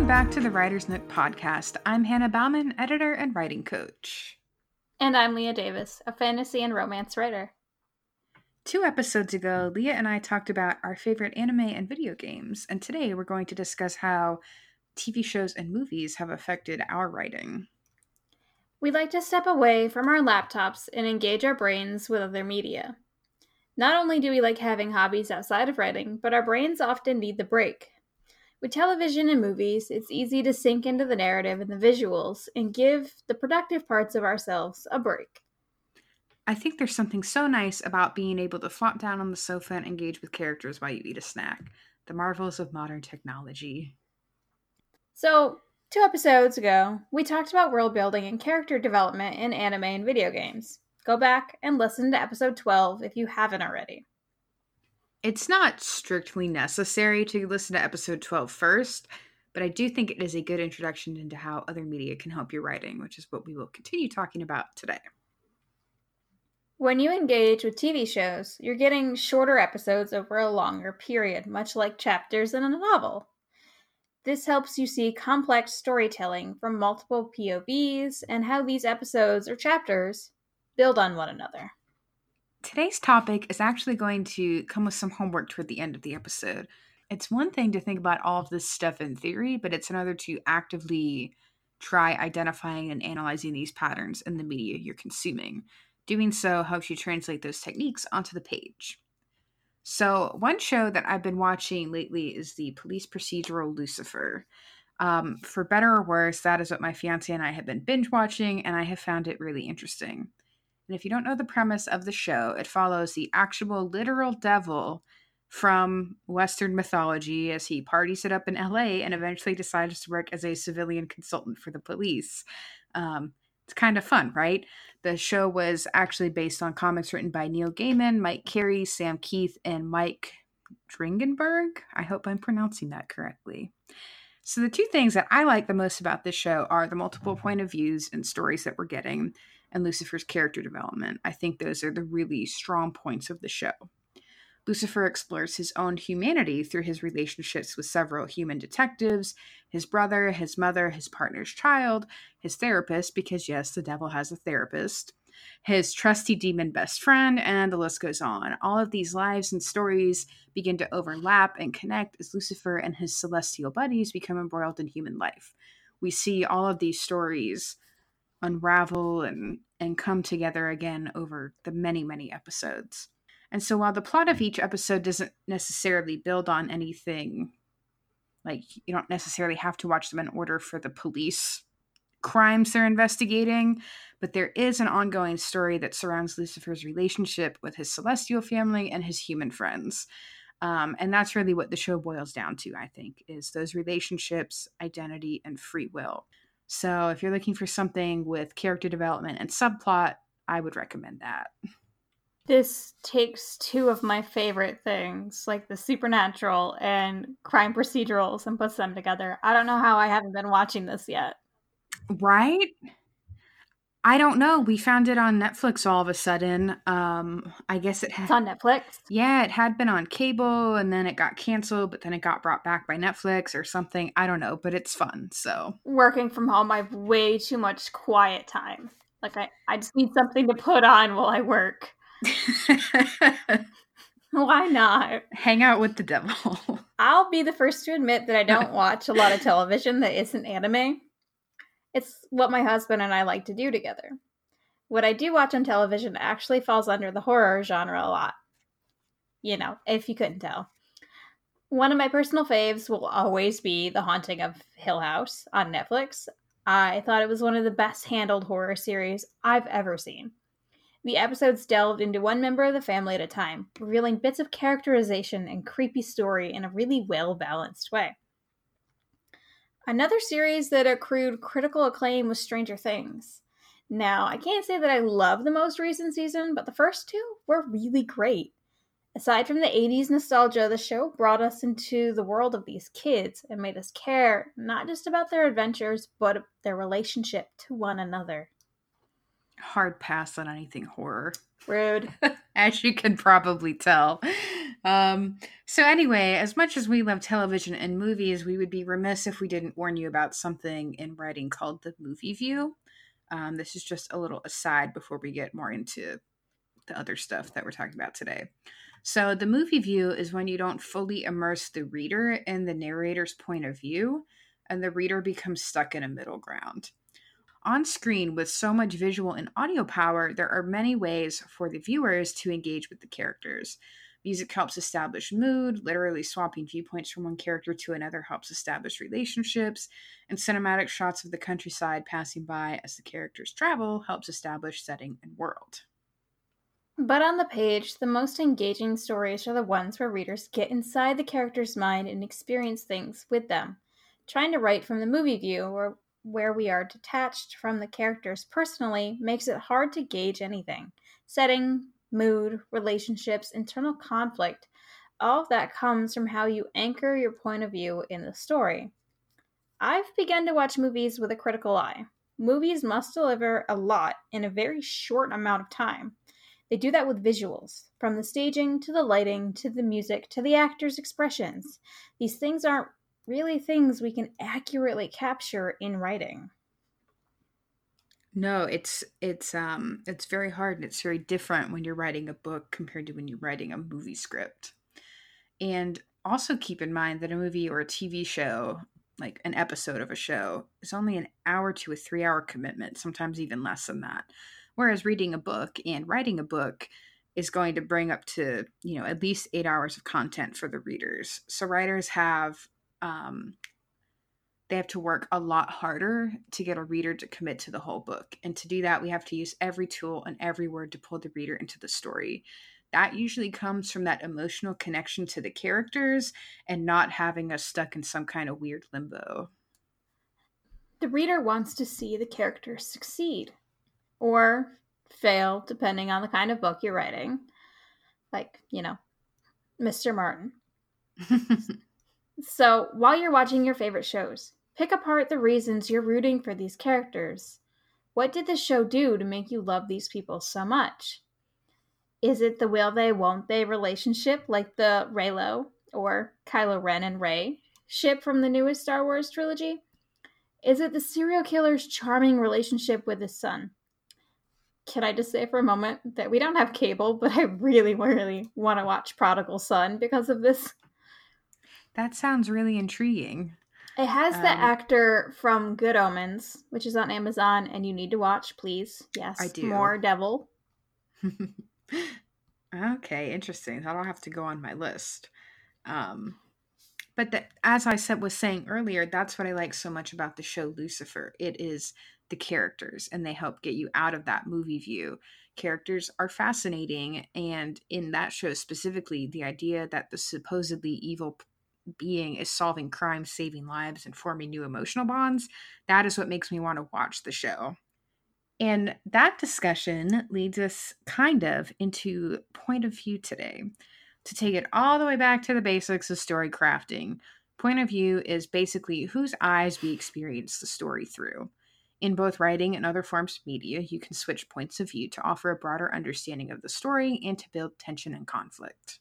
Welcome back to the Writer's Nook podcast. I'm Hannah Bauman, editor and writing coach. And I'm Leah Davis, a fantasy and romance writer. Two episodes ago, Leah and I talked about our favorite anime and video games, and today we're going to discuss how TV shows and movies have affected our writing. We like to step away from our laptops and engage our brains with other media. Not only do we like having hobbies outside of writing, but our brains often need the break. With television and movies, it's easy to sink into the narrative and the visuals and give the productive parts of ourselves a break. I think there's something so nice about being able to flop down on the sofa and engage with characters while you eat a snack. The marvels of modern technology. So, two episodes ago, we talked about world building and character development in anime and video games. Go back and listen to episode 12 if you haven't already. It's not strictly necessary to listen to episode 12 first, but I do think it is a good introduction into how other media can help your writing, which is what we will continue talking about today. When you engage with TV shows, you're getting shorter episodes over a longer period, much like chapters in a novel. This helps you see complex storytelling from multiple POVs and how these episodes or chapters build on one another. Today's topic is actually going to come with some homework toward the end of the episode. It's one thing to think about all of this stuff in theory, but it's another to actively try identifying and analyzing these patterns in the media you're consuming. Doing so helps you translate those techniques onto the page. So, one show that I've been watching lately is the police procedural Lucifer. Um, for better or worse, that is what my fiance and I have been binge watching, and I have found it really interesting. And if you don't know the premise of the show, it follows the actual literal devil from Western mythology as he parties it up in LA and eventually decides to work as a civilian consultant for the police. Um, it's kind of fun, right? The show was actually based on comics written by Neil Gaiman, Mike Carey, Sam Kieth, and Mike Dringenberg. I hope I'm pronouncing that correctly. So, the two things that I like the most about this show are the multiple point of views and stories that we're getting, and Lucifer's character development. I think those are the really strong points of the show. Lucifer explores his own humanity through his relationships with several human detectives, his brother, his mother, his partner's child, his therapist, because yes, the devil has a therapist, his trusty demon best friend, and the list goes on. All of these lives and stories begin to overlap and connect as Lucifer and his celestial buddies become embroiled in human life. We see all of these stories unravel and, and come together again over the many, many episodes. And so while the plot of each episode doesn't necessarily build on anything, like you don't necessarily have to watch them in order for the police crimes they're investigating, but there is an ongoing story that surrounds Lucifer's relationship with his celestial family and his human friends. Um, and that's really what the show boils down to, I think, is those relationships, identity, and free will. So if you're looking for something with character development and subplot, I would recommend that. This takes two of my favorite things, like the supernatural and crime procedurals, and puts them together. I don't know how I haven't been watching this yet. Right? I don't know. We found it on Netflix all of a sudden. Um, I guess it had it's on Netflix. Yeah, it had been on cable and then it got canceled, but then it got brought back by Netflix or something. I don't know, but it's fun. So working from home, I have way too much quiet time. Like I, I just need something to put on while I work. Why not? Hang out with the devil. I'll be the first to admit that I don't watch a lot of television that isn't anime. It's what my husband and I like to do together. What I do watch on television actually falls under the horror genre a lot. You know, if you couldn't tell. One of my personal faves will always be The Haunting of Hill House on Netflix. I thought it was one of the best handled horror series I've ever seen. The episodes delved into one member of the family at a time, revealing bits of characterization and creepy story in a really well balanced way. Another series that accrued critical acclaim was Stranger Things. Now, I can't say that I love the most recent season, but the first two were really great. Aside from the 80s nostalgia, the show brought us into the world of these kids and made us care not just about their adventures, but their relationship to one another hard pass on anything horror. Rude. as you can probably tell. Um, so, anyway, as much as we love television and movies, we would be remiss if we didn't warn you about something in writing called the movie view. Um, this is just a little aside before we get more into the other stuff that we're talking about today. So, the movie view is when you don't fully immerse the reader in the narrator's point of view, and the reader becomes stuck in a middle ground. On screen, with so much visual and audio power, there are many ways for the viewers to engage with the characters. Music helps establish mood, literally swapping viewpoints from one character to another helps establish relationships, and cinematic shots of the countryside passing by as the characters travel helps establish setting and world. But on the page, the most engaging stories are the ones where readers get inside the character's mind and experience things with them. Trying to write from the movie view, or where we are detached from the characters personally, makes it hard to gauge anything. Setting, mood, relationships, internal conflict, all of that comes from how you anchor your point of view in the story. I've begun to watch movies with a critical eye. Movies must deliver a lot in a very short amount of time. They do that with visuals, from the staging to the lighting to the music to the actors' expressions. These things aren't really things we can accurately capture in writing. No, it's it's um it's very hard and it's very different when you're writing a book compared to when you're writing a movie script. And also keep in mind that a movie or a TV show, like an episode of a show, is only an hour to a 3-hour commitment, sometimes even less than that. Whereas reading a book and writing a book is going to bring up to, you know, at least 8 hours of content for the readers. So writers have um they have to work a lot harder to get a reader to commit to the whole book. And to do that, we have to use every tool and every word to pull the reader into the story. That usually comes from that emotional connection to the characters and not having us stuck in some kind of weird limbo. The reader wants to see the characters succeed or fail, depending on the kind of book you're writing. Like, you know, Mr. Martin. so, while you're watching your favorite shows, Pick apart the reasons you're rooting for these characters. What did the show do to make you love these people so much? Is it the will they, won't they relationship like the Reylo or Kylo Ren and Rey ship from the newest Star Wars trilogy? Is it the serial killer's charming relationship with his son? Can I just say for a moment that we don't have cable, but I really, really want to watch Prodigal Son because of this? That sounds really intriguing. It has um, the actor from Good Omens, which is on Amazon, and you need to watch, please. Yes, I do. More Devil. okay, interesting. That'll have to go on my list. Um, but the, as I said was saying earlier, that's what I like so much about the show Lucifer. It is the characters, and they help get you out of that movie view. Characters are fascinating, and in that show specifically, the idea that the supposedly evil being is solving crimes, saving lives, and forming new emotional bonds, that is what makes me want to watch the show. And that discussion leads us kind of into point of view today. To take it all the way back to the basics of story crafting, point of view is basically whose eyes we experience the story through. In both writing and other forms of media, you can switch points of view to offer a broader understanding of the story and to build tension and conflict.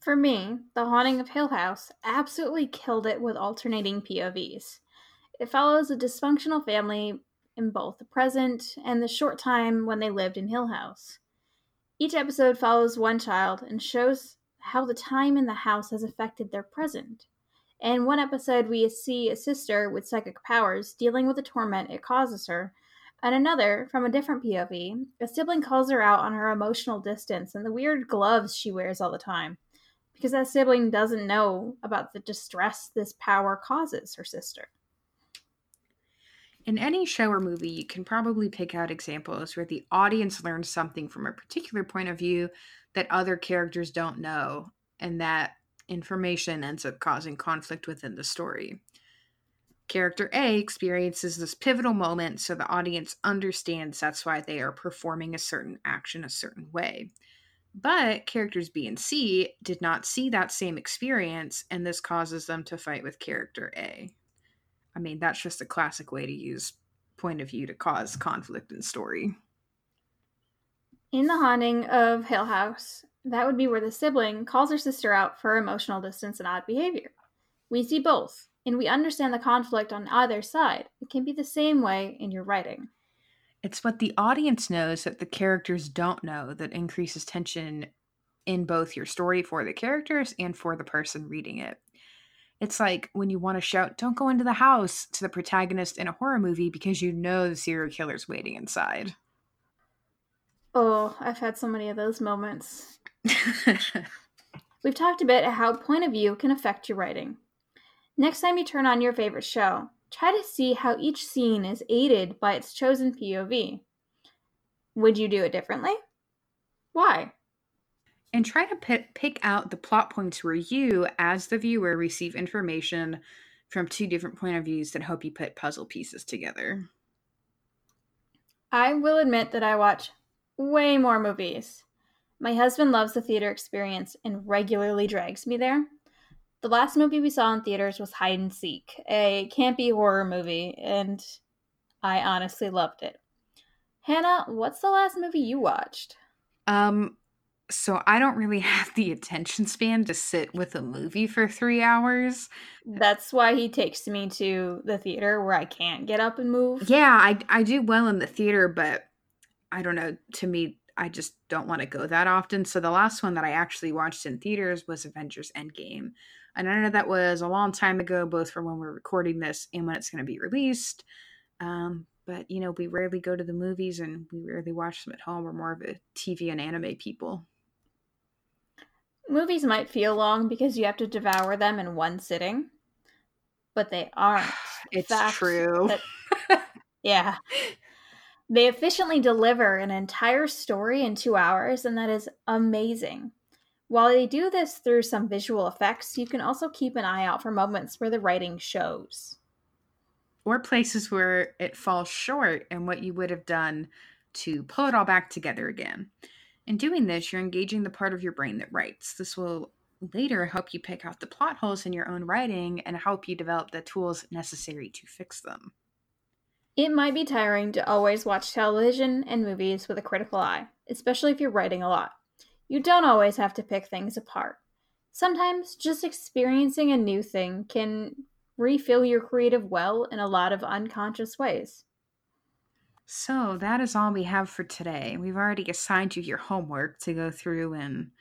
For me, The Haunting of Hill House absolutely killed it with alternating POVs. It follows a dysfunctional family in both the present and the short time when they lived in Hill House. Each episode follows one child and shows how the time in the house has affected their present. In one episode, we see a sister with psychic powers dealing with the torment it causes her. And another, from a different POV, a sibling calls her out on her emotional distance and the weird gloves she wears all the time because that sibling doesn't know about the distress this power causes her sister. In any show or movie, you can probably pick out examples where the audience learns something from a particular point of view that other characters don't know, and that information ends up causing conflict within the story. Character A experiences this pivotal moment so the audience understands that's why they are performing a certain action a certain way. But characters B and C did not see that same experience, and this causes them to fight with character A. I mean, that's just a classic way to use point of view to cause conflict in story. In The Haunting of Hill House, that would be where the sibling calls her sister out for emotional distance and odd behavior. We see both, and we understand the conflict on either side. It can be the same way in your writing. It's what the audience knows that the characters don't know that increases tension in both your story for the characters and for the person reading it. It's like when you want to shout, don't go into the house to the protagonist in a horror movie because you know the serial killer's waiting inside. Oh, I've had so many of those moments. We've talked a bit how point of view can affect your writing. Next time you turn on your favorite show, try to see how each scene is aided by its chosen POV. Would you do it differently? Why? And try to p- pick out the plot points where you, as the viewer, receive information from two different point of views that help you put puzzle pieces together. I will admit that I watch way more movies. My husband loves the theater experience and regularly drags me there. The last movie we saw in theaters was Hide and Seek, a campy horror movie, and I honestly loved it. Hannah, what's the last movie you watched? Um, so I don't really have the attention span to sit with a movie for three hours. That's why he takes me to the theater where I can't get up and move. Yeah, I I do well in the theater, but I don't know. To me, I just don't want to go that often. So the last one that I actually watched in theaters was Avengers Endgame. And I know that was a long time ago, both from when we're recording this and when it's going to be released. Um, but, you know, we rarely go to the movies and we rarely watch them at home. We're more of a TV and anime people. Movies might feel long because you have to devour them in one sitting, but they aren't. it's true. That, yeah. They efficiently deliver an entire story in two hours, and that is amazing. While they do this through some visual effects, you can also keep an eye out for moments where the writing shows. Or places where it falls short and what you would have done to pull it all back together again. In doing this, you're engaging the part of your brain that writes. This will later help you pick out the plot holes in your own writing and help you develop the tools necessary to fix them. It might be tiring to always watch television and movies with a critical eye, especially if you're writing a lot. You don't always have to pick things apart. Sometimes just experiencing a new thing can refill your creative well in a lot of unconscious ways. So, that is all we have for today. We've already assigned you your homework to go through and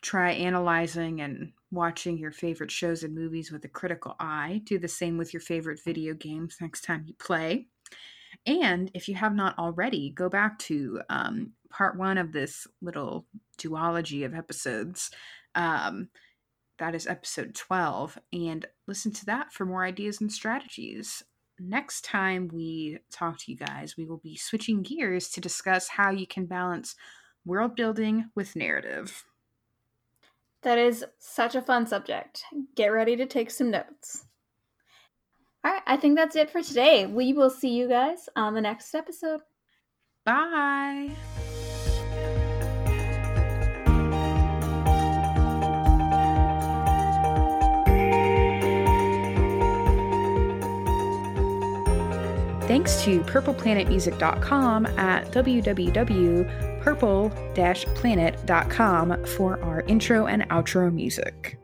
try analyzing and watching your favorite shows and movies with a critical eye. Do the same with your favorite video games next time you play. And if you have not already, go back to um, part one of this little duology of episodes. Um, that is episode 12, and listen to that for more ideas and strategies. Next time we talk to you guys, we will be switching gears to discuss how you can balance world building with narrative. That is such a fun subject. Get ready to take some notes. All right, I think that's it for today. We will see you guys on the next episode. Bye. Thanks to purpleplanetmusic.com at www purple-planet.com for our intro and outro music.